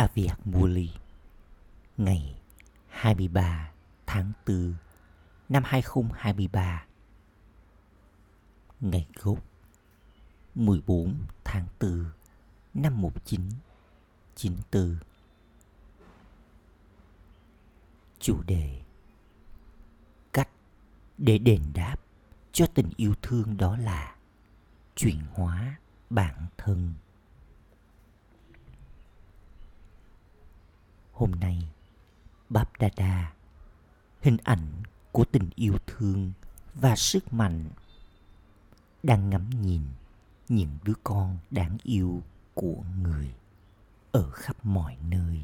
Aviat Muli ngày 23 tháng 4 năm 2023 ngày gốc 14 tháng 4 năm 1994 chủ đề cách để đền đáp cho tình yêu thương đó là chuyển hóa bản thân hôm nay Báp Đa hình ảnh của tình yêu thương và sức mạnh, đang ngắm nhìn những đứa con đáng yêu của người ở khắp mọi nơi.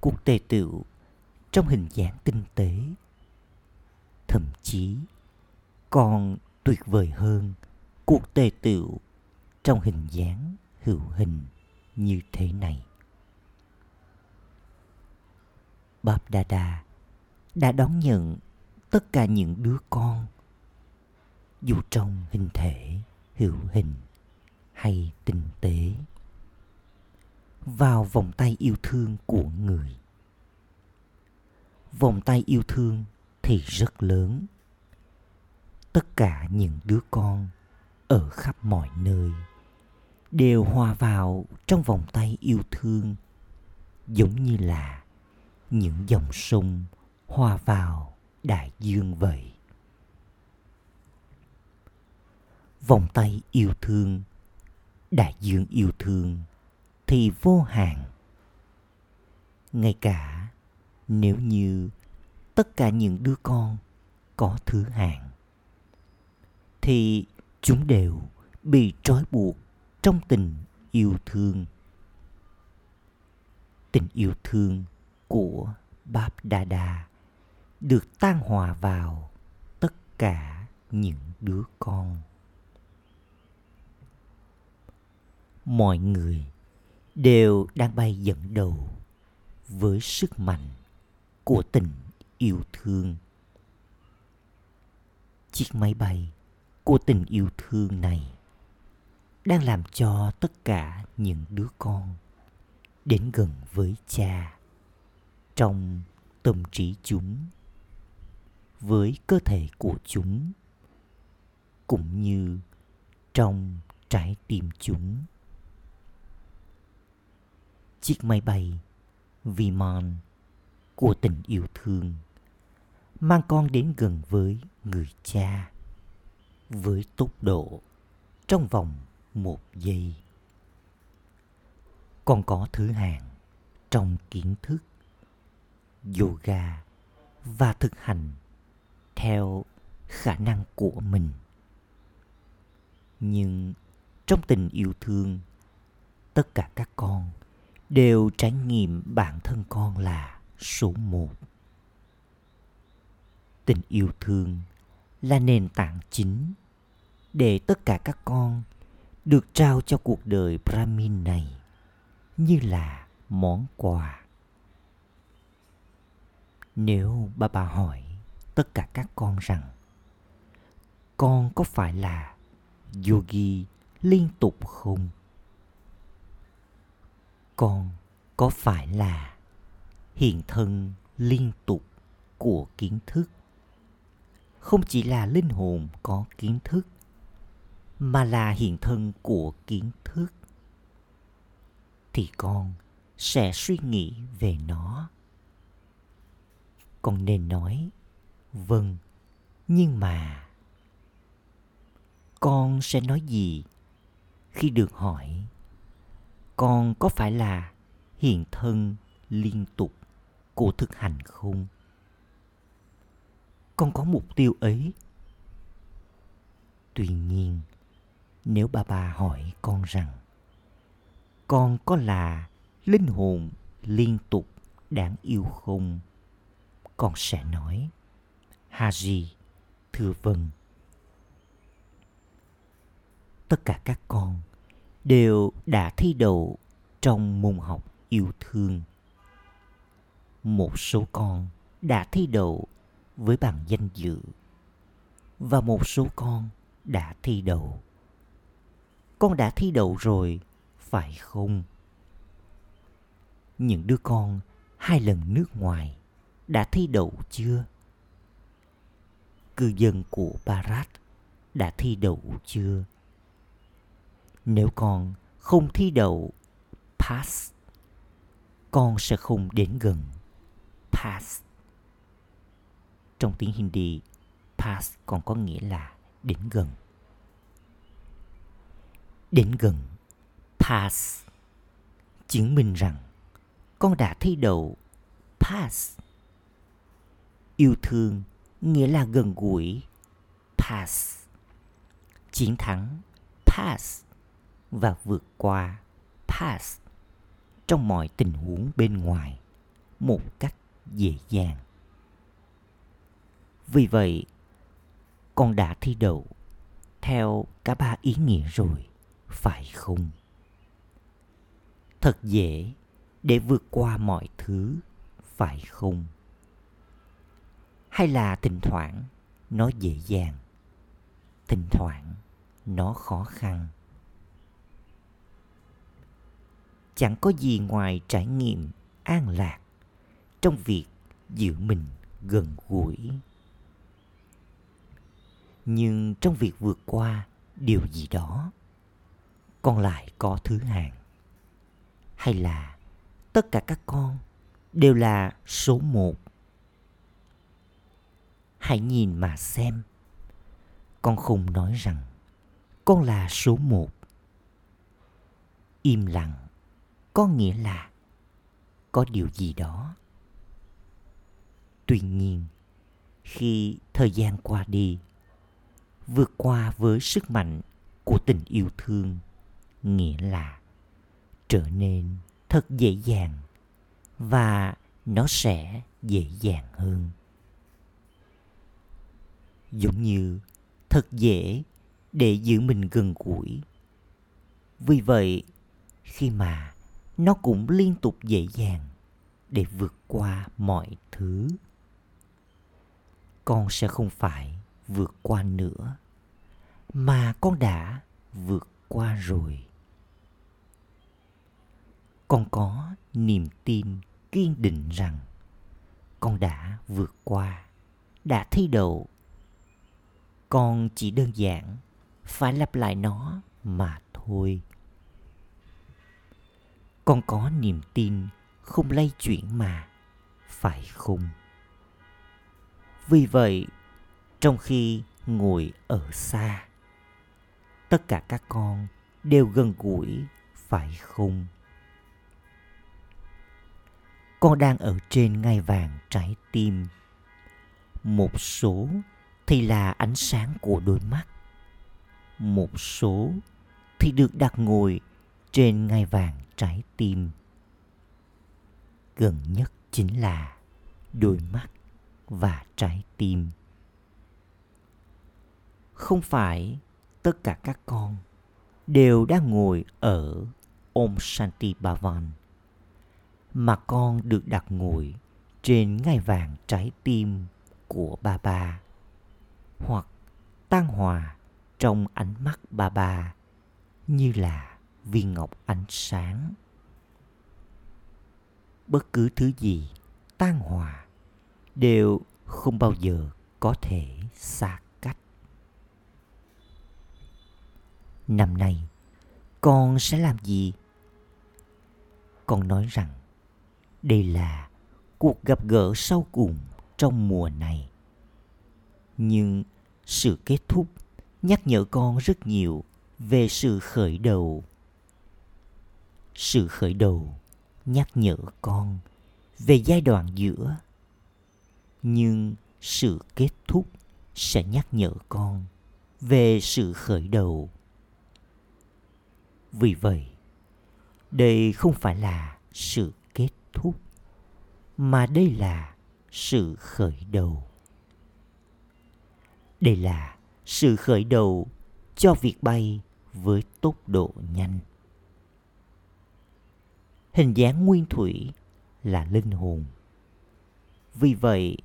Cuộc tề tựu trong hình dáng tinh tế, thậm chí còn tuyệt vời hơn cuộc tề tựu trong hình dáng hữu hình như thế này. Báp Đa Đa đã đón nhận tất cả những đứa con, dù trong hình thể hữu hình hay tinh tế, vào vòng tay yêu thương của người. Vòng tay yêu thương thì rất lớn. Tất cả những đứa con ở khắp mọi nơi đều hòa vào trong vòng tay yêu thương giống như là những dòng sông hòa vào, đại dương vậy. Vòng tay yêu thương, đại dương yêu thương thì vô hạn. Ngay cả nếu như tất cả những đứa con có thứ hạng thì chúng đều bị trói buộc trong tình yêu thương. Tình yêu thương của Báp Đa Đa được tan hòa vào tất cả những đứa con. Mọi người đều đang bay dẫn đầu với sức mạnh của tình yêu thương. Chiếc máy bay của tình yêu thương này đang làm cho tất cả những đứa con đến gần với cha trong tâm trí chúng, với cơ thể của chúng, cũng như trong trái tim chúng. Chiếc máy bay Viman của tình yêu thương mang con đến gần với người cha, với tốc độ trong vòng một giây. Con có thứ hạng trong kiến thức yoga và thực hành theo khả năng của mình. Nhưng trong tình yêu thương, tất cả các con đều trải nghiệm bản thân con là số một. Tình yêu thương là nền tảng chính để tất cả các con được trao cho cuộc đời brahmin này như là món quà nếu bà bà hỏi tất cả các con rằng, con có phải là yogi liên tục không? Con có phải là hiện thân liên tục của kiến thức? Không chỉ là linh hồn có kiến thức, mà là hiện thân của kiến thức? Thì con sẽ suy nghĩ về nó con nên nói vâng nhưng mà con sẽ nói gì? Khi được hỏi, con có phải là hiện thân liên tục của thực hành không? Con có mục tiêu ấy. Tuy nhiên, nếu bà bà hỏi con rằng, con có là linh hồn liên tục đáng yêu không? Con sẽ nói. Haji thưa vâng tất cả các con đều đã thi đậu trong môn học yêu thương. Một số con đã thi đậu với bằng danh dự và một số con đã thi đậu. Con đã thi đậu rồi, phải không? Những đứa con hai lần nước ngoài đã thi đậu chưa? Cư dân của Barat đã thi đậu chưa? Nếu con không thi đậu pass, con sẽ không đến gần pass. Trong tiếng Hindi, pass còn có nghĩa là đến gần. Đến gần pass chứng minh rằng con đã thi đậu pass. Yêu thương nghĩa là gần gũi pass. Chiến thắng pass và vượt qua pass trong mọi tình huống bên ngoài một cách dễ dàng. Vì vậy, con đã thi đậu theo cả ba ý nghĩa rồi, phải không? Thật dễ để vượt qua mọi thứ, phải không? Hay là thỉnh thoảng nó dễ dàng, thỉnh thoảng nó khó khăn? Chẳng có gì ngoài trải nghiệm an lạc trong việc giữ mình gần gũi. Nhưng trong việc vượt qua điều gì đó con lại có thứ hạng. Hay là tất cả các con đều là số một hãy nhìn mà xem. Con không nói rằng, con là số một. Im lặng, có nghĩa là có điều gì đó. Tuy nhiên, khi thời gian qua đi, vượt qua với sức mạnh của tình yêu thương, nghĩa là trở nên thật dễ dàng và nó sẽ dễ dàng hơn giống như thật dễ để giữ mình gần gũi. Vì vậy, khi mà nó cũng liên tục dễ dàng để vượt qua mọi thứ, con sẽ không phải vượt qua nữa, mà con đã vượt qua rồi. Con có niềm tin kiên định rằng con đã vượt qua, đã thi đậu con chỉ đơn giản phải lặp lại nó mà thôi. Con có niềm tin không lay chuyển mà, phải không? Vì vậy, trong khi ngồi ở xa, tất cả các con đều gần gũi, phải không? Con đang ở trên ngai vàng trái tim. Một số thì là ánh sáng của đôi mắt. Một số thì được đặt ngồi trên ngai vàng trái tim. Gần nhất chính là đôi mắt và trái tim. Không phải tất cả các con đều đang ngồi ở Om Shanti Bhavan, mà con được đặt ngồi trên ngai vàng trái tim của ba ba hoặc tan hòa trong ánh mắt bà bà như là viên ngọc ánh sáng. Bất cứ thứ gì tan hòa đều không bao giờ có thể xa cách. Năm nay, con sẽ làm gì? Con nói rằng, đây là cuộc gặp gỡ sau cùng trong mùa này nhưng sự kết thúc nhắc nhở con rất nhiều về sự khởi đầu. Sự khởi đầu nhắc nhở con về giai đoạn giữa. Nhưng sự kết thúc sẽ nhắc nhở con về sự khởi đầu. Vì vậy, đây không phải là sự kết thúc, mà đây là sự khởi đầu đây là sự khởi đầu cho việc bay với tốc độ nhanh. Hình dáng nguyên thủy là linh hồn. Vì vậy,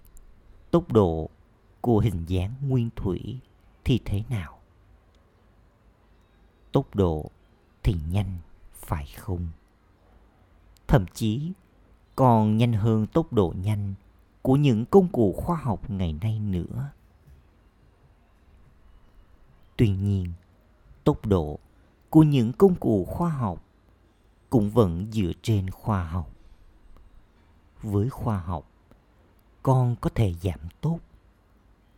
tốc độ của hình dáng nguyên thủy thì thế nào? Tốc độ thì nhanh, phải không? Thậm chí còn nhanh hơn tốc độ nhanh của những công cụ khoa học ngày nay nữa. Tuy nhiên, tốc độ của những công cụ khoa học cũng vẫn dựa trên khoa học. Với khoa học, con có thể giảm tốt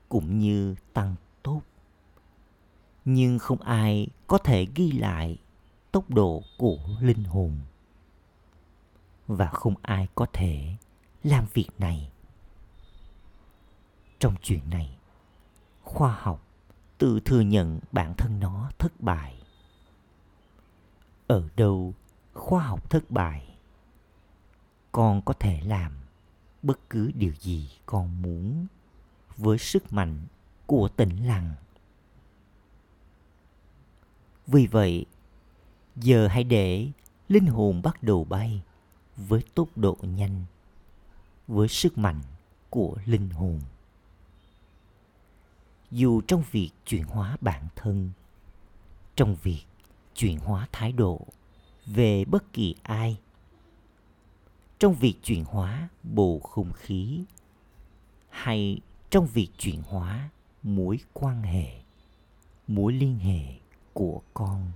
cũng như tăng tốt. Nhưng không ai có thể ghi lại tốc độ của linh hồn. Và không ai có thể làm việc này. Trong chuyện này, khoa học tự thừa nhận bản thân nó thất bại. Ở đâu khoa học thất bại, con có thể làm bất cứ điều gì con muốn với sức mạnh của tĩnh lặng. Vì vậy, giờ hãy để linh hồn bắt đầu bay với tốc độ nhanh, với sức mạnh của linh hồn. Dù trong việc chuyển hóa bản thân, trong việc chuyển hóa thái độ về bất kỳ ai, trong việc chuyển hóa bầu không khí hay trong việc chuyển hóa mối quan hệ mối liên hệ của con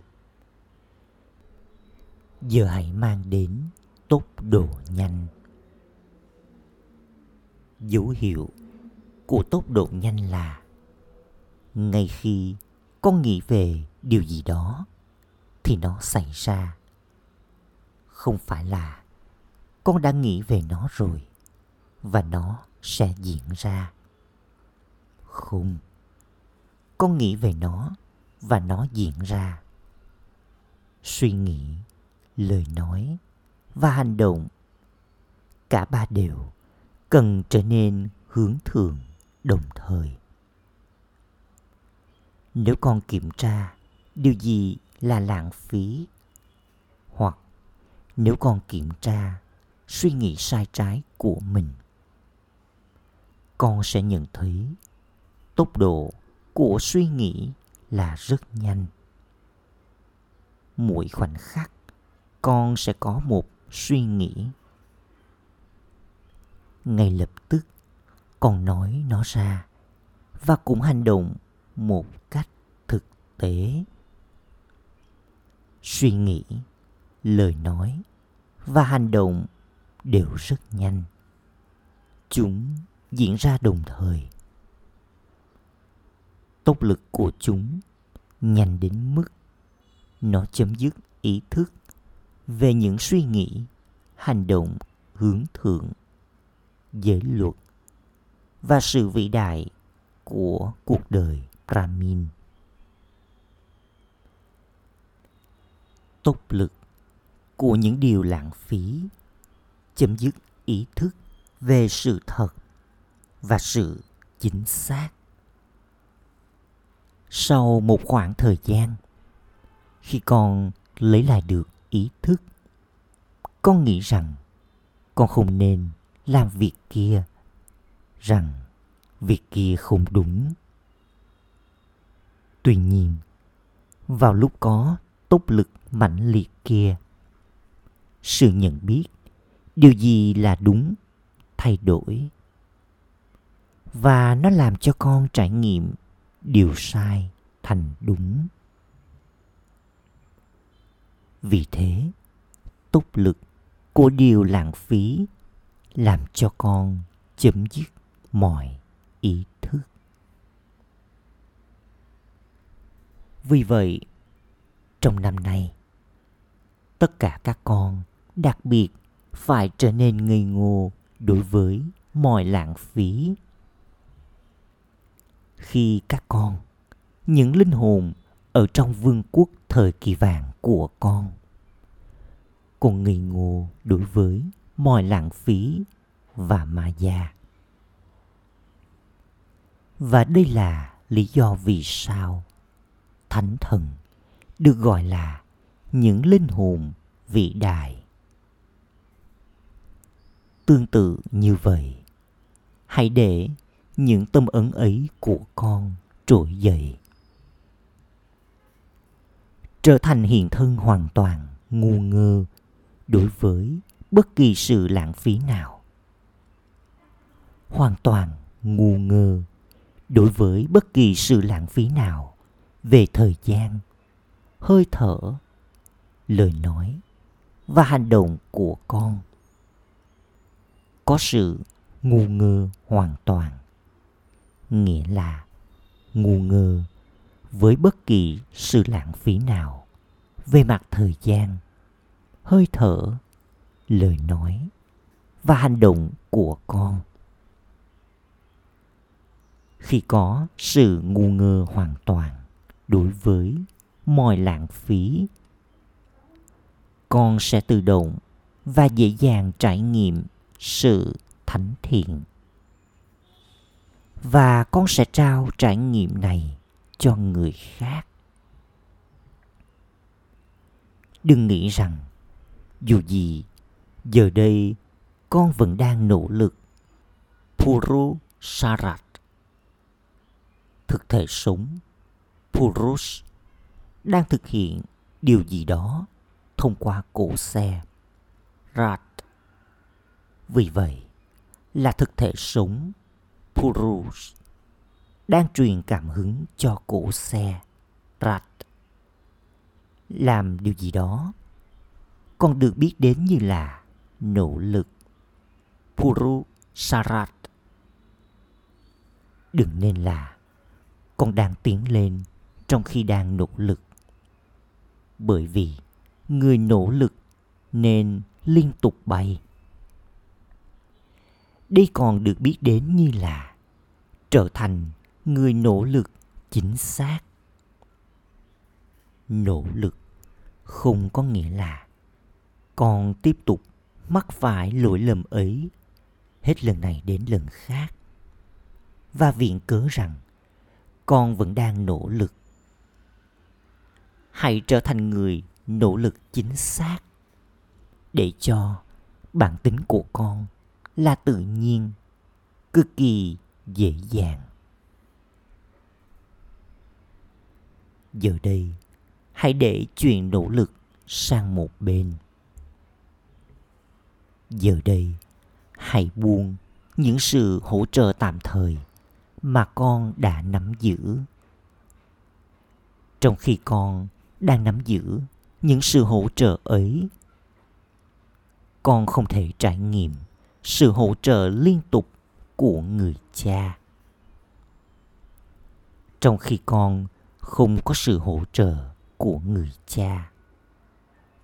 giờ hãy mang đến tốc độ nhanh. Dấu hiệu của tốc độ nhanh là ngay khi con nghĩ về điều gì đó, thì nó xảy ra. Không phải là con đã nghĩ về nó rồi, và nó sẽ diễn ra. Không. Con nghĩ về nó, và nó diễn ra. Suy nghĩ, lời nói, và hành động, cả ba đều cần trở nên hướng thượng đồng thời nếu con kiểm tra, điều gì là lãng phí? Hoặc, nếu con kiểm tra, suy nghĩ sai trái của mình, con sẽ nhận thấy tốc độ của suy nghĩ là rất nhanh. Mỗi khoảnh khắc, con sẽ có một suy nghĩ. Ngay lập tức, con nói nó ra và cũng hành động một cách thực tế. Suy nghĩ, lời nói và hành động đều rất nhanh. Chúng diễn ra đồng thời. Tốc lực của chúng nhanh đến mức nó chấm dứt ý thức về những suy nghĩ, hành động, hướng thượng, giới luật và sự vĩ đại của cuộc đời. Brahmin. Tốc lực của những điều lãng phí chấm dứt ý thức về sự thật và sự chính xác sau một khoảng thời gian, khi con lấy lại được ý thức, con nghĩ rằng con không nên làm việc kia, rằng việc kia không đúng tuy nhiên, vào lúc có tốc lực mãnh liệt kia, sự nhận biết điều gì là đúng thay đổi. Và nó làm cho con trải nghiệm điều sai thành đúng. Vì thế, tốc lực của điều lãng phí làm cho con chấm dứt mọi ý thức. Vì vậy, trong năm nay, tất cả các con, đặc biệt phải trở nên ngây ngô đối với mọi lãng phí. Khi các con, những linh hồn ở trong vương quốc thời kỳ vàng của con, còn ngây ngô đối với mọi lãng phí và ma gia. Và đây là lý do vì sao thánh thần, được gọi là những linh hồn vĩ đại. Tương tự như vậy, hãy để những tâm ấn ấy của con trỗi dậy. Trở thành hiện thân hoàn toàn ngu ngơ đối với bất kỳ sự lãng phí nào. Hoàn toàn ngu ngơ đối với bất kỳ sự lãng phí nào về thời gian, hơi thở, lời nói và hành động của con có sự ngu ngơ hoàn toàn, nghĩa là ngu ngơ với bất kỳ sự lãng phí nào về mặt thời gian, hơi thở, lời nói và hành động của con. Khi có sự ngu ngơ hoàn toàn đối với mọi lãng phí, con sẽ tự động và dễ dàng trải nghiệm sự thánh thiện. Và con sẽ trao trải nghiệm này cho người khác. Đừng nghĩ rằng dù gì, giờ đây con vẫn đang nỗ lực. Puru sarat, thực thể sống Purush đang thực hiện điều gì đó thông qua cổ xe rat. Vì vậy là thực thể sống Purush đang truyền cảm hứng cho cổ xe rat. Làm điều gì đó còn được biết đến như là nỗ lực puru sarat đừng nên là con đang tiến lên trong khi đang nỗ lực. Bởi vì người nỗ lực nên liên tục bay. Đây còn được biết đến như là trở thành người nỗ lực chính xác. Nỗ lực không có nghĩa là con tiếp tục mắc phải lỗi lầm ấy hết lần này đến lần khác. Và viện cớ rằng con vẫn đang nỗ lực hãy trở thành người nỗ lực chính xác để cho bản tính của con là tự nhiên, cực kỳ dễ dàng. Giờ đây, hãy để chuyện nỗ lực sang một bên. Giờ đây, hãy buông những sự hỗ trợ tạm thời mà con đã nắm giữ. Trong khi con đang nắm giữ những sự hỗ trợ ấy. Con không thể trải nghiệm sự hỗ trợ liên tục của người cha. Trong khi con không có sự hỗ trợ của người cha,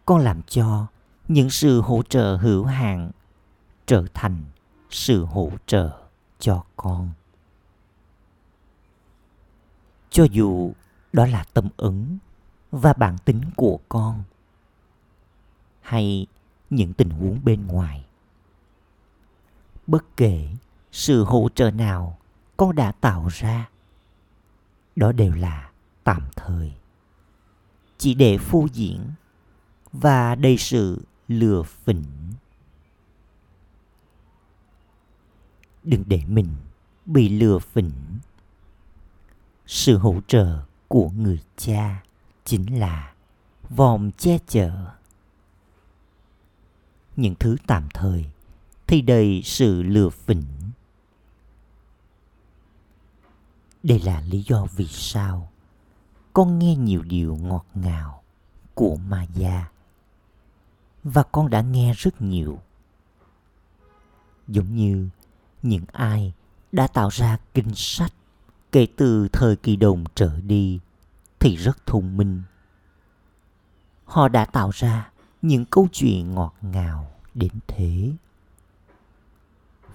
con làm cho những sự hỗ trợ hữu hạn trở thành sự hỗ trợ cho con. Cho dù đó là tâm ứng và bản tính của con, hay những tình huống bên ngoài. Bất kể sự hỗ trợ nào con đã tạo ra, đó đều là tạm thời. Chỉ để phô diễn và đầy sự lừa phỉnh. Đừng để mình bị lừa phỉnh. Sự hỗ trợ của người cha chính là vòm che chở. Những thứ tạm thời thì đầy sự lừa phỉnh. Đây là lý do vì sao con nghe nhiều điều ngọt ngào của ma gia và con đã nghe rất nhiều. Giống như những ai đã tạo ra kinh sách kể từ thời kỳ đồng trở đi thì rất thông minh. Họ đã tạo ra những câu chuyện ngọt ngào đến thế.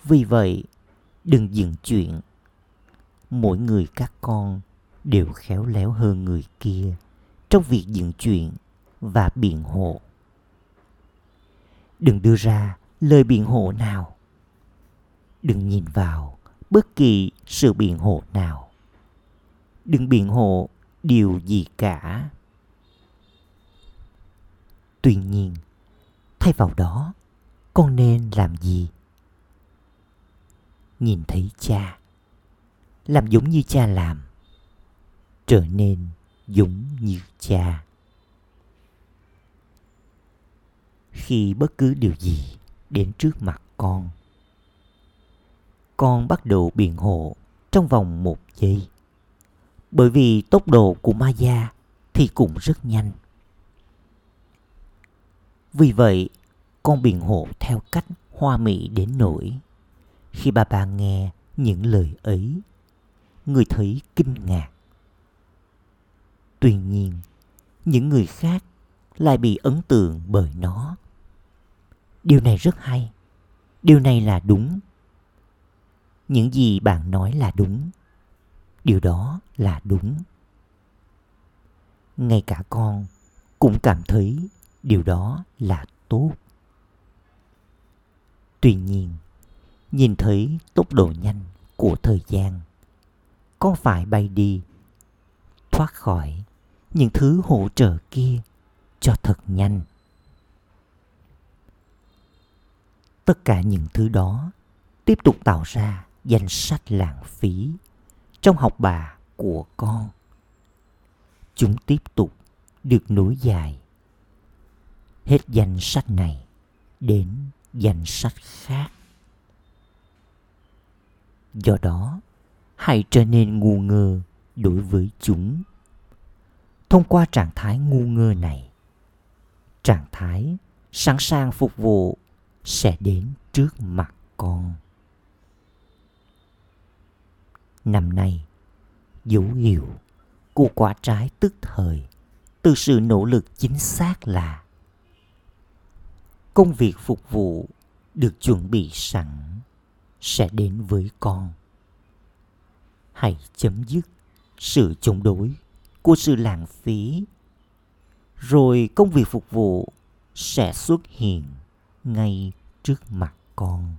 Vì vậy, đừng dừng chuyện. Mỗi người các con đều khéo léo hơn người kia trong việc dựng chuyện và biện hộ. Đừng đưa ra lời biện hộ nào. Đừng nhìn vào bất kỳ sự biện hộ nào. Đừng biện hộ điều gì cả. Tuy nhiên, thay vào đó, con nên làm gì? Nhìn thấy cha, làm giống như cha làm, trở nên giống như cha. Khi bất cứ điều gì đến trước mặt con con bắt đầu biện hộ trong vòng một giây bởi vì tốc độ của Maya thì cũng rất nhanh. Vì vậy, con biện hộ theo cách hoa mỹ đến nỗi khi bà bà nghe những lời ấy, người thấy kinh ngạc. Tuy nhiên, những người khác lại bị ấn tượng bởi nó. Điều này rất hay. Điều này là đúng. Những gì bạn nói là đúng điều đó là đúng. Ngay cả con cũng cảm thấy điều đó là tốt. Tuy nhiên, nhìn thấy tốc độ nhanh của thời gian con phải bay đi, thoát khỏi những thứ hỗ trợ kia cho thật nhanh? Tất cả những thứ đó tiếp tục tạo ra danh sách lãng phí trong học bà của con. Chúng tiếp tục được nối dài. Hết danh sách này đến danh sách khác. Do đó, hãy trở nên ngu ngơ đối với chúng. Thông qua trạng thái ngu ngơ này, trạng thái sẵn sàng phục vụ sẽ đến trước mặt con năm nay, dấu hiệu của quả trái tức thời từ sự nỗ lực chính xác là công việc phục vụ được chuẩn bị sẵn sẽ đến với con. Hãy chấm dứt sự chống đối của sự lãng phí, rồi công việc phục vụ sẽ xuất hiện ngay trước mặt con.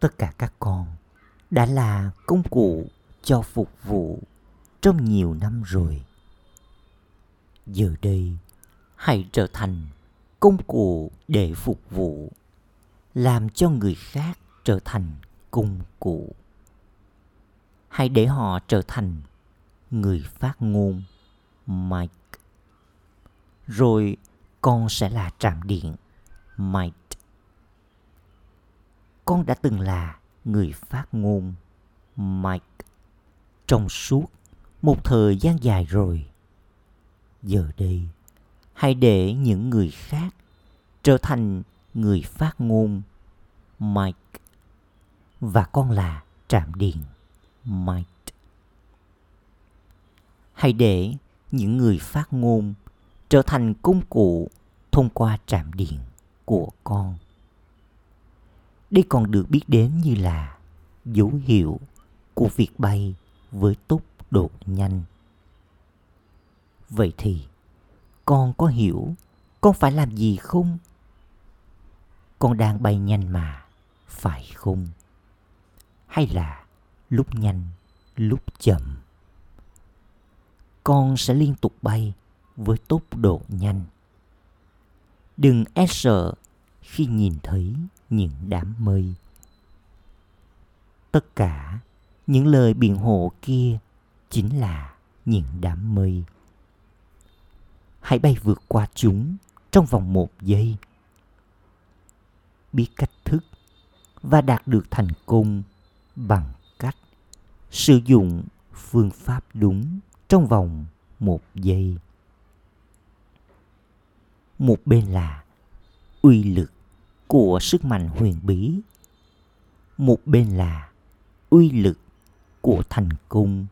Tất cả các con đã là công cụ cho phục vụ trong nhiều năm rồi. Giờ đây, hãy trở thành công cụ để phục vụ, làm cho người khác trở thành công cụ. Hãy để họ trở thành người phát ngôn, mike. Rồi con sẽ là trạm điện, mike con đã từng là người phát ngôn Mike trong suốt một thời gian dài rồi. Giờ đây, hãy để những người khác trở thành người phát ngôn Mike và con là trạm điện Mike. Hãy để những người phát ngôn trở thành công cụ thông qua trạm điện của con đây còn được biết đến như là dấu hiệu của việc bay với tốc độ nhanh. Vậy thì, con có hiểu con phải làm gì không? Con đang bay nhanh mà, phải không? Hay là lúc nhanh, lúc chậm? Con sẽ liên tục bay với tốc độ nhanh. Đừng e sợ khi nhìn thấy những đám mây. Tất cả những lời biện hộ kia chính là những đám mây. Hãy bay vượt qua chúng trong vòng một giây. Biết cách thức và đạt được thành công bằng cách sử dụng phương pháp đúng trong vòng một giây. Một bên là uy lực của sức mạnh huyền bí. Một bên là uy lực của thành công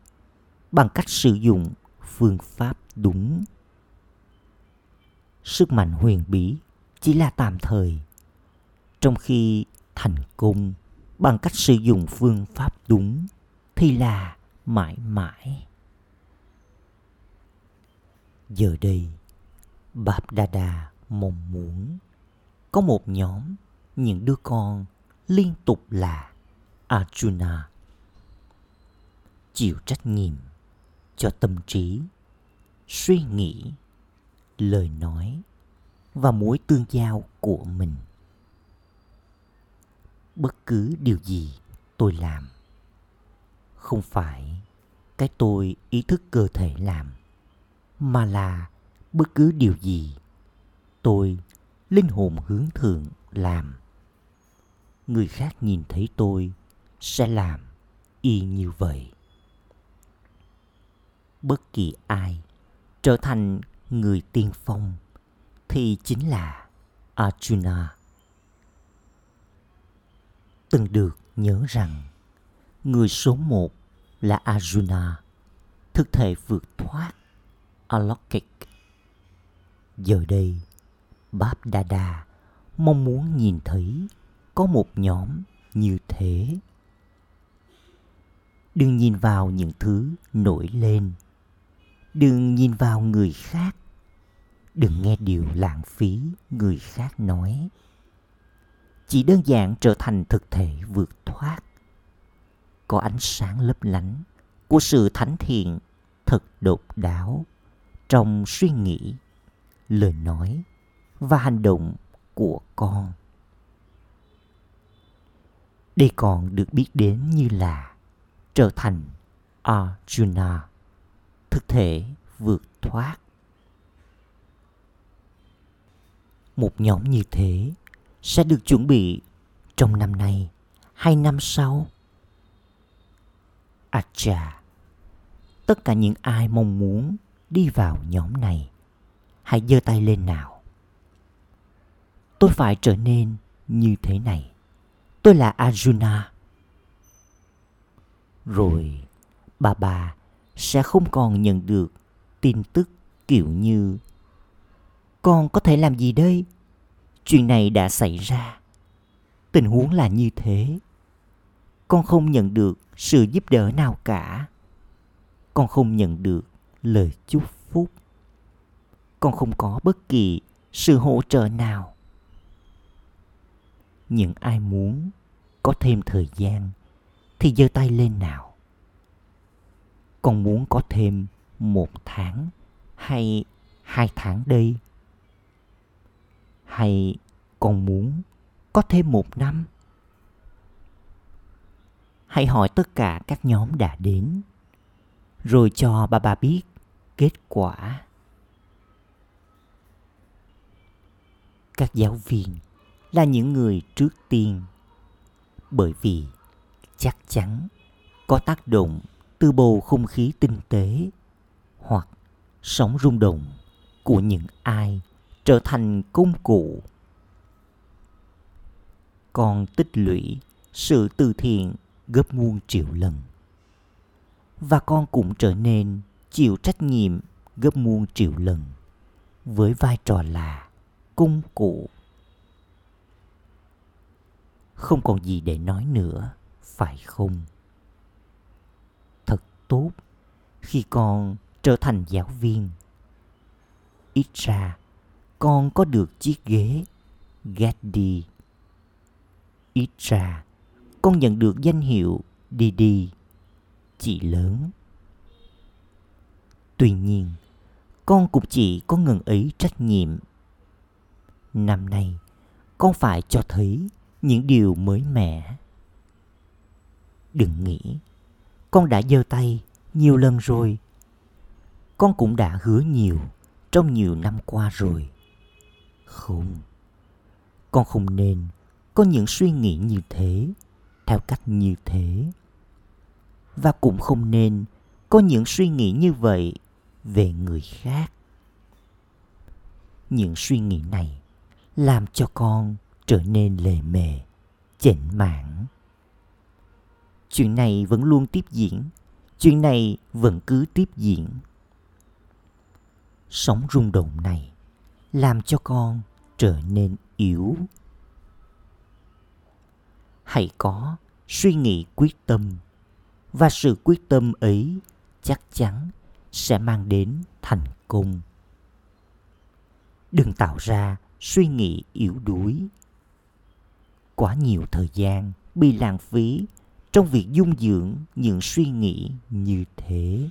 bằng cách sử dụng phương pháp đúng. Sức mạnh huyền bí chỉ là tạm thời, trong khi thành công bằng cách sử dụng phương pháp đúng thì là mãi mãi. Giờ đây bap đa mong muốn có một nhóm, những đứa con liên tục là Arjuna. Chịu trách nhiệm cho tâm trí, suy nghĩ, lời nói và mối tương giao của mình. Bất cứ điều gì tôi làm, không phải cái tôi ý thức cơ thể làm, mà là bất cứ điều gì tôi linh hồn hướng thượng làm. Người khác nhìn thấy tôi sẽ làm y như vậy. Bất kỳ ai trở thành người tiên phong thì chính là arjuna. Từng được nhớ rằng người số một là arjuna, thực thể vượt thoát alokik giờ đây báp đa mong muốn nhìn thấy có một nhóm như thế. Đừng nhìn vào những thứ nổi lên. Đừng nhìn vào người khác. Đừng nghe điều lãng phí người khác nói. Chỉ đơn giản trở thành thực thể vượt thoát. Có ánh sáng lấp lánh của sự thánh thiện thật độc đáo trong suy nghĩ, lời nói và hành động của con đây còn được biết đến như là trở thành Arjuna, thực thể vượt thoát. Một nhóm như thế sẽ được chuẩn bị trong năm nay hay năm sau. Acha, tất cả những ai mong muốn đi vào nhóm này, hãy giơ tay lên nào. Tôi phải trở nên như thế này. Tôi là Arjuna. Rồi, bà bà sẽ không còn nhận được tin tức kiểu như, Con có thể làm gì đây? Chuyện này đã xảy ra. Tình huống là như thế. Con không nhận được sự giúp đỡ nào cả. Con không nhận được lời chúc phúc. Con không có bất kỳ sự hỗ trợ nào những ai muốn có thêm thời gian thì giơ tay lên nào. Con muốn có thêm một tháng hay hai tháng đây? Hay con muốn có thêm một năm? Hãy hỏi tất cả các nhóm đã đến, rồi cho bà bà biết kết quả. Các giáo viên là những người trước tiên. Bởi vì chắc chắn có tác động từ bầu không khí tinh tế hoặc sóng rung động của những ai trở thành công cụ. Còn tích lũy sự từ thiện gấp muôn triệu lần. Và con cũng trở nên chịu trách nhiệm gấp muôn triệu lần với vai trò là công cụ không còn gì để nói nữa phải không thật tốt khi con trở thành giáo viên ít ra con có được chiếc ghế Gaddy. Ít ra con nhận được danh hiệu Didi, chị lớn. Tuy nhiên, con cũng chỉ có ngần ấy trách nhiệm. Năm nay, con phải cho thấy những điều mới mẻ. Đừng nghĩ, con đã giơ tay nhiều lần rồi. Con cũng đã hứa nhiều trong nhiều năm qua rồi. Không, con không nên có những suy nghĩ như thế, theo cách như thế. Và cũng không nên có những suy nghĩ như vậy về người khác. Những suy nghĩ này làm cho con trở nên lề mề, chểnh mảng. Chuyện này vẫn luôn tiếp diễn, chuyện này vẫn cứ tiếp diễn. Sóng rung động này làm cho con trở nên yếu. Hãy có suy nghĩ quyết tâm và sự quyết tâm ấy chắc chắn sẽ mang đến thành công đừng tạo ra suy nghĩ yếu đuối quá nhiều thời gian bị lãng phí trong việc dung dưỡng những suy nghĩ như thế.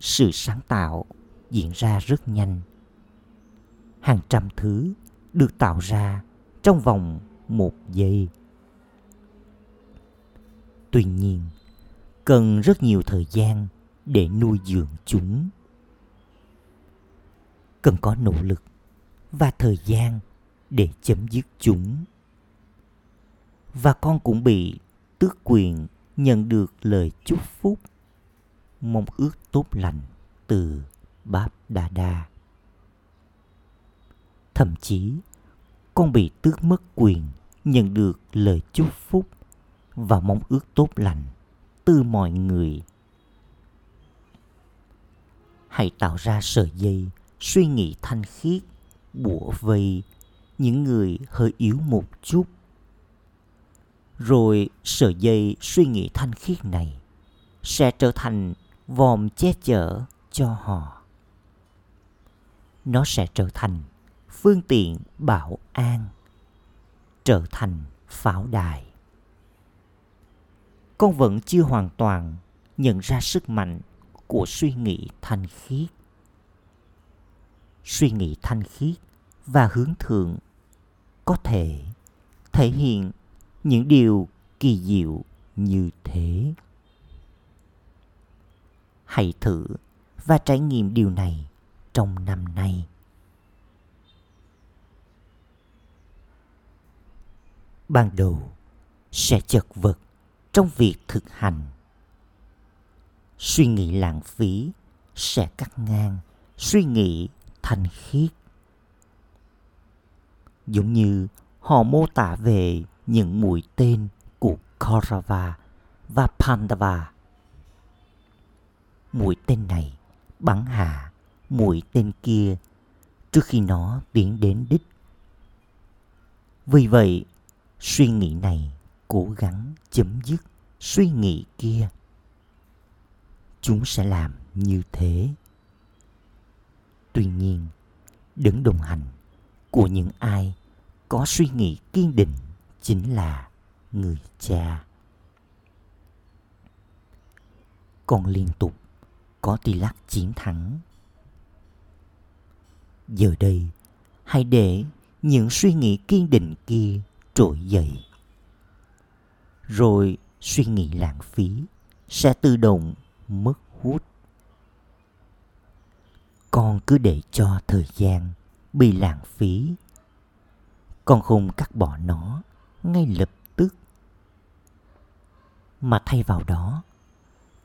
Sự sáng tạo diễn ra rất nhanh. Hàng trăm thứ được tạo ra trong vòng một giây. Tuy nhiên, cần rất nhiều thời gian để nuôi dưỡng chúng. Cần có nỗ lực và thời gian để chấm dứt chúng và con cũng bị tước quyền nhận được lời chúc phúc mong ước tốt lành từ Báp Đa Đa. Thậm chí, con bị tước mất quyền nhận được lời chúc phúc và mong ước tốt lành từ mọi người. Hãy tạo ra sợi dây suy nghĩ thanh khiết bủa vây những người hơi yếu một chút. Rồi sợi dây suy nghĩ thanh khiết này sẽ trở thành vòm che chở cho họ. Nó sẽ trở thành phương tiện bảo an, trở thành pháo đài. Con vẫn chưa hoàn toàn nhận ra sức mạnh của suy nghĩ thanh khiết. Suy nghĩ thanh khiết và hướng thượng có thể thể hiện những điều kỳ diệu như thế. Hãy thử và trải nghiệm điều này trong năm nay. Ban đầu sẽ chật vật trong việc thực hành. Suy nghĩ lãng phí sẽ cắt ngang suy nghĩ thanh khiết giống như họ mô tả về những mũi tên của Kaurava và Pandava. Mũi tên này bắn hạ mũi tên kia trước khi nó tiến đến đích. Vì vậy, suy nghĩ này cố gắng chấm dứt suy nghĩ kia. Chúng sẽ làm như thế. Tuy nhiên, đứng đồng hành của những ai có suy nghĩ kiên định chính là người cha. Con liên tục có tỷ lắc chiến thắng. Giờ đây, hãy để những suy nghĩ kiên định kia trỗi dậy. Rồi suy nghĩ lãng phí sẽ tự động mất hút. Con cứ để cho thời gian bị lãng phí. Con không cắt bỏ nó ngay lập tức. Mà thay vào đó,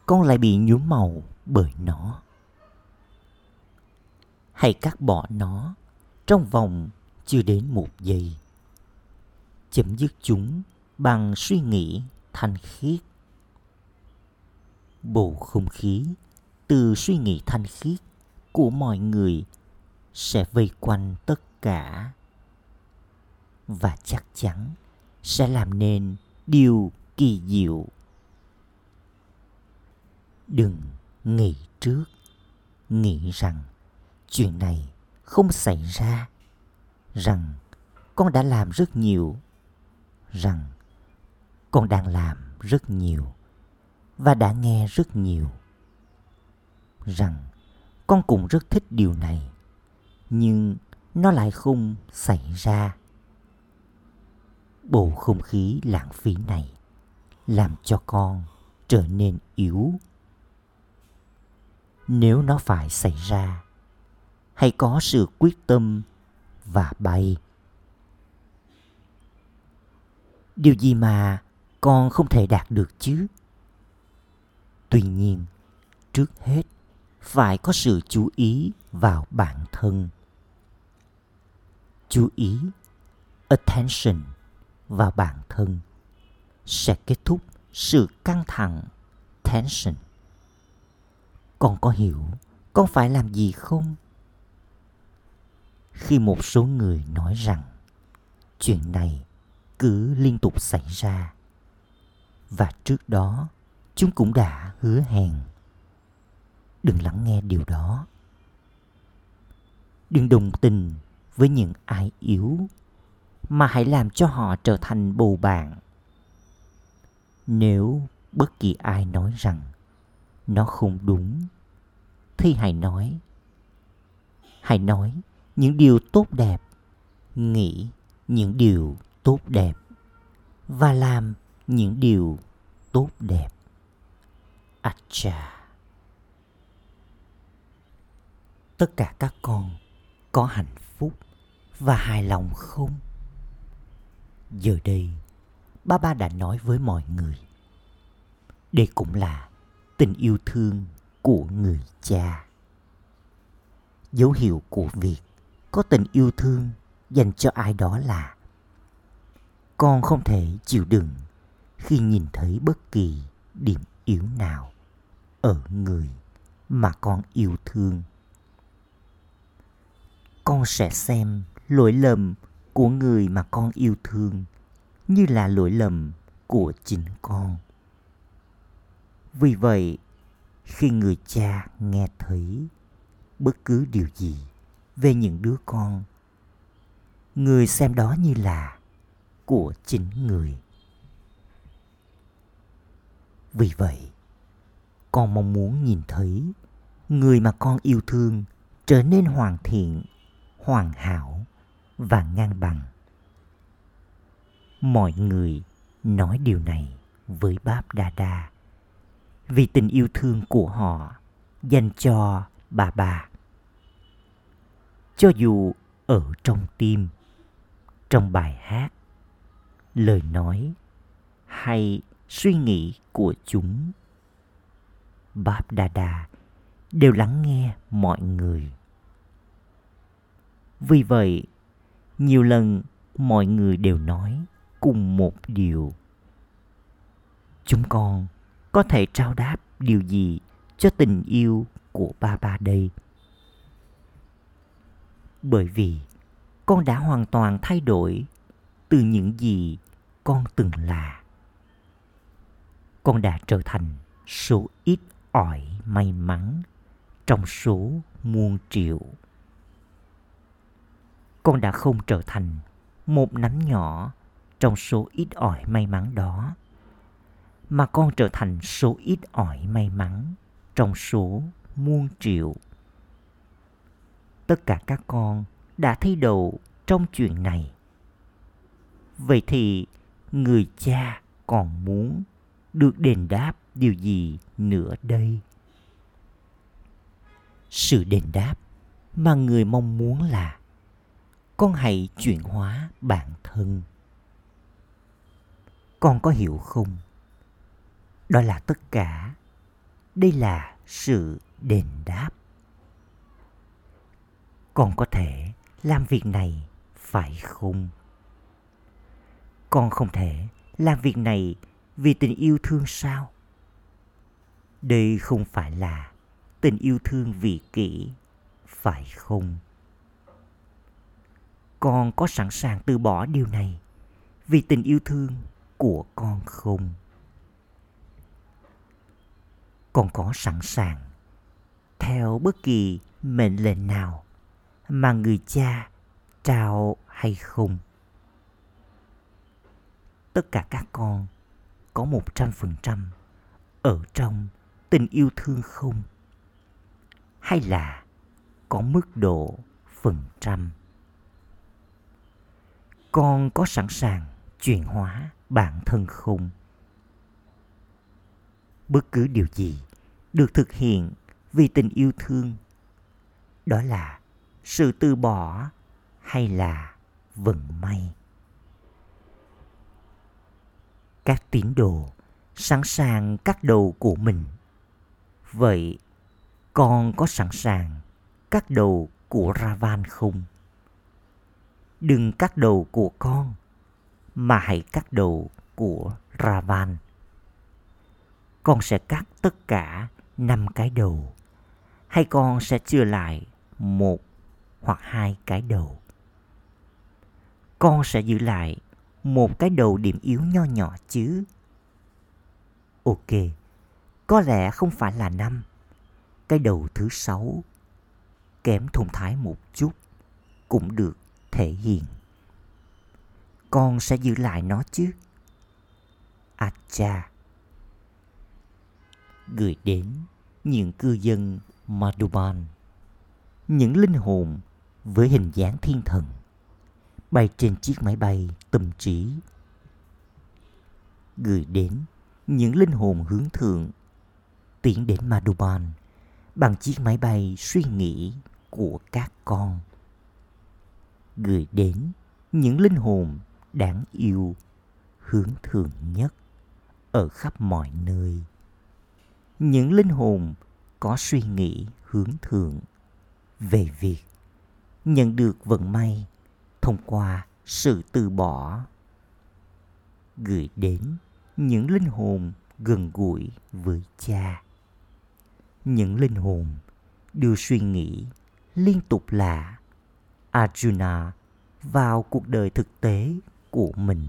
con lại bị nhuốm màu bởi nó. Hãy cắt bỏ nó trong vòng chưa đến một giây. Chấm dứt chúng bằng suy nghĩ thanh khiết. Bầu không khí từ suy nghĩ thanh khiết của mọi người sẽ vây quanh tất cả. Và chắc chắn sẽ làm nên điều kỳ diệu. Đừng nghĩ trước, nghĩ rằng chuyện này không xảy ra, rằng con đã làm rất nhiều, rằng con đang làm rất nhiều và đã nghe rất nhiều, rằng con cũng rất thích điều này nhưng nó lại không xảy ra. Bầu không khí lãng phí này làm cho con trở nên yếu. Nếu nó phải xảy ra, hãy có sự quyết tâm và bay. Điều gì mà con không thể đạt được chứ? Tuy nhiên, trước hết, phải có sự chú ý vào bản thân chú ý, attention vào bản thân sẽ kết thúc sự căng thẳng, tension. Con có hiểu con phải làm gì không? Khi một số người nói rằng chuyện này cứ liên tục xảy ra và trước đó chúng cũng đã hứa hẹn. Đừng lắng nghe điều đó. Đừng đồng tình với những ai yếu, mà hãy làm cho họ trở thành bầu bạn. Nếu bất kỳ ai nói rằng nó không đúng, thì hãy nói. Hãy nói những điều tốt đẹp, nghĩ những điều tốt đẹp, và làm những điều tốt đẹp. Acha. Tất cả các con có hạnh phúc và hài lòng không? Giờ đây, ba ba đã nói với mọi người. Đây cũng là tình yêu thương của người cha. Dấu hiệu của việc có tình yêu thương dành cho ai đó là con không thể chịu đựng khi nhìn thấy bất kỳ điểm yếu nào ở người mà con yêu thương. Con sẽ xem lỗi lầm của người mà con yêu thương, như là lỗi lầm của chính con. Vì vậy, khi người cha nghe thấy bất cứ điều gì về những đứa con, người xem đó như là của chính người. Vì vậy, con mong muốn nhìn thấy người mà con yêu thương trở nên hoàn thiện, hoàn hảo và ngang bằng. Mọi người nói điều này với báp đa đa vì tình yêu thương của họ dành cho bà bà. Cho dù ở trong tim, trong bài hát, lời nói hay suy nghĩ của chúng báp đa đa đều lắng nghe mọi người. Vì vậy nhiều lần mọi người đều nói cùng một điều. Chúng con có thể trao đáp điều gì cho tình yêu của ba ba đây? Bởi vì con đã hoàn toàn thay đổi từ những gì con từng là. Con đã trở thành số ít ỏi may mắn trong số muôn triệu con đã không trở thành một nắm nhỏ trong số ít ỏi may mắn đó, mà con trở thành số ít ỏi may mắn trong số muôn triệu. Tất cả các con đã thấy đầu trong chuyện này. Vậy thì người cha còn muốn được đền đáp điều gì nữa đây? Sự đền đáp mà người mong muốn là con hãy chuyển hóa bản thân. Con có hiểu không? Đó là tất cả. Đây là sự đền đáp. Con có thể làm việc này, phải không? Con không thể làm việc này vì tình yêu thương sao? Đây không phải là tình yêu thương vị kỷ, phải không? Con có sẵn sàng từ bỏ điều này vì tình yêu thương của con không? Con có sẵn sàng theo bất kỳ mệnh lệnh nào mà người cha trao hay không? Tất cả các con có một trăm phần trăm ở trong tình yêu thương không? Hay là có mức độ phần trăm? Con có sẵn sàng chuyển hóa bản thân không? Bất cứ điều gì được thực hiện vì tình yêu thương, đó là sự từ bỏ hay là vận may? Các tín đồ sẵn sàng cắt đầu của mình. Vậy con có sẵn sàng cắt đầu của ravan không? Đừng cắt đầu của con, mà hãy cắt đầu của ravan. Con sẽ cắt tất cả năm cái đầu, hay con sẽ chừa lại một hoặc hai cái đầu? Con sẽ giữ lại một cái đầu điểm yếu nho nhỏ chứ? Ok, có lẽ không phải là năm, cái đầu thứ sáu kém thông thái một chút cũng được thể hiện. Con sẽ giữ lại nó chứ? Acha. Gửi đến những cư dân Madhuban, những linh hồn với hình dáng thiên thần bay trên chiếc máy bay tâm trí. Gửi đến những linh hồn hướng thượng tiến đến Madhuban bằng chiếc máy bay suy nghĩ của các con gửi đến những linh hồn đáng yêu, hướng thượng nhất ở khắp mọi nơi. Những linh hồn có suy nghĩ hướng thượng về việc nhận được vận may thông qua sự từ bỏ. Gửi đến những linh hồn gần gũi với cha. Những linh hồn đưa suy nghĩ liên tục là arjuna vào cuộc đời thực tế của mình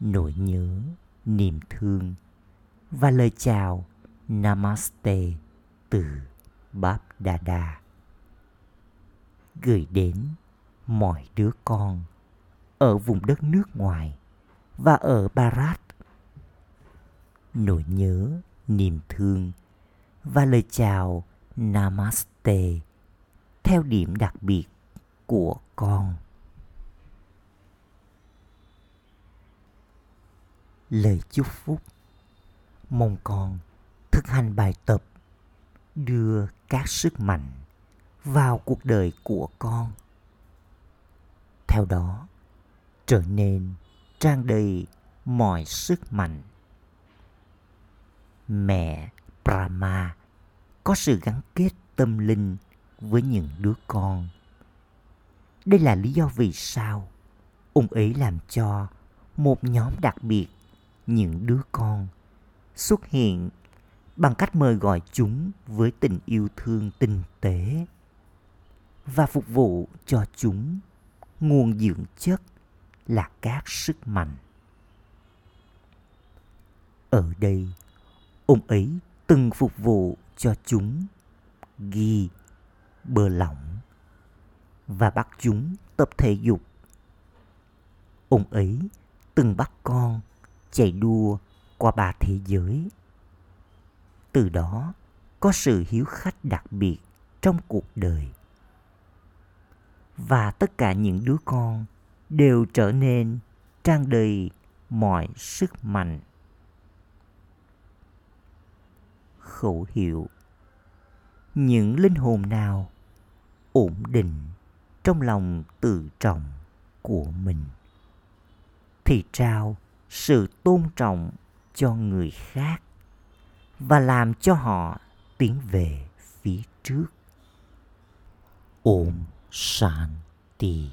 nỗi nhớ niềm thương và lời chào namaste từ báp đà gửi đến mọi đứa con ở vùng đất nước ngoài và ở Barat. Nỗi nhớ, niềm thương và lời chào Namaste theo điểm đặc biệt của con. Lời chúc phúc Mong con thực hành bài tập đưa các sức mạnh vào cuộc đời của con. Theo đó, trở nên tràn đầy mọi sức mạnh. Mẹ Brahma có sự gắn kết tâm linh với những đứa con. Đây là lý do vì sao ông ấy làm cho một nhóm đặc biệt, những đứa con, xuất hiện bằng cách mời gọi chúng với tình yêu thương tinh tế và phục vụ cho chúng nguồn dưỡng chất là các sức mạnh ở đây, ông ấy từng phục vụ cho chúng, ghi bờ lỏng và bắt chúng tập thể dục. Ông ấy từng bắt con chạy đua qua ba thế giới. Từ đó có sự hiếu khách đặc biệt trong cuộc đời. Và tất cả những đứa con đều trở nên trang đầy mọi sức mạnh. Khẩu hiệu những linh hồn nào ổn định trong lòng tự trọng của mình? Thì trao sự tôn trọng cho người khác và làm cho họ tiến về phía trước. Ôm shanti.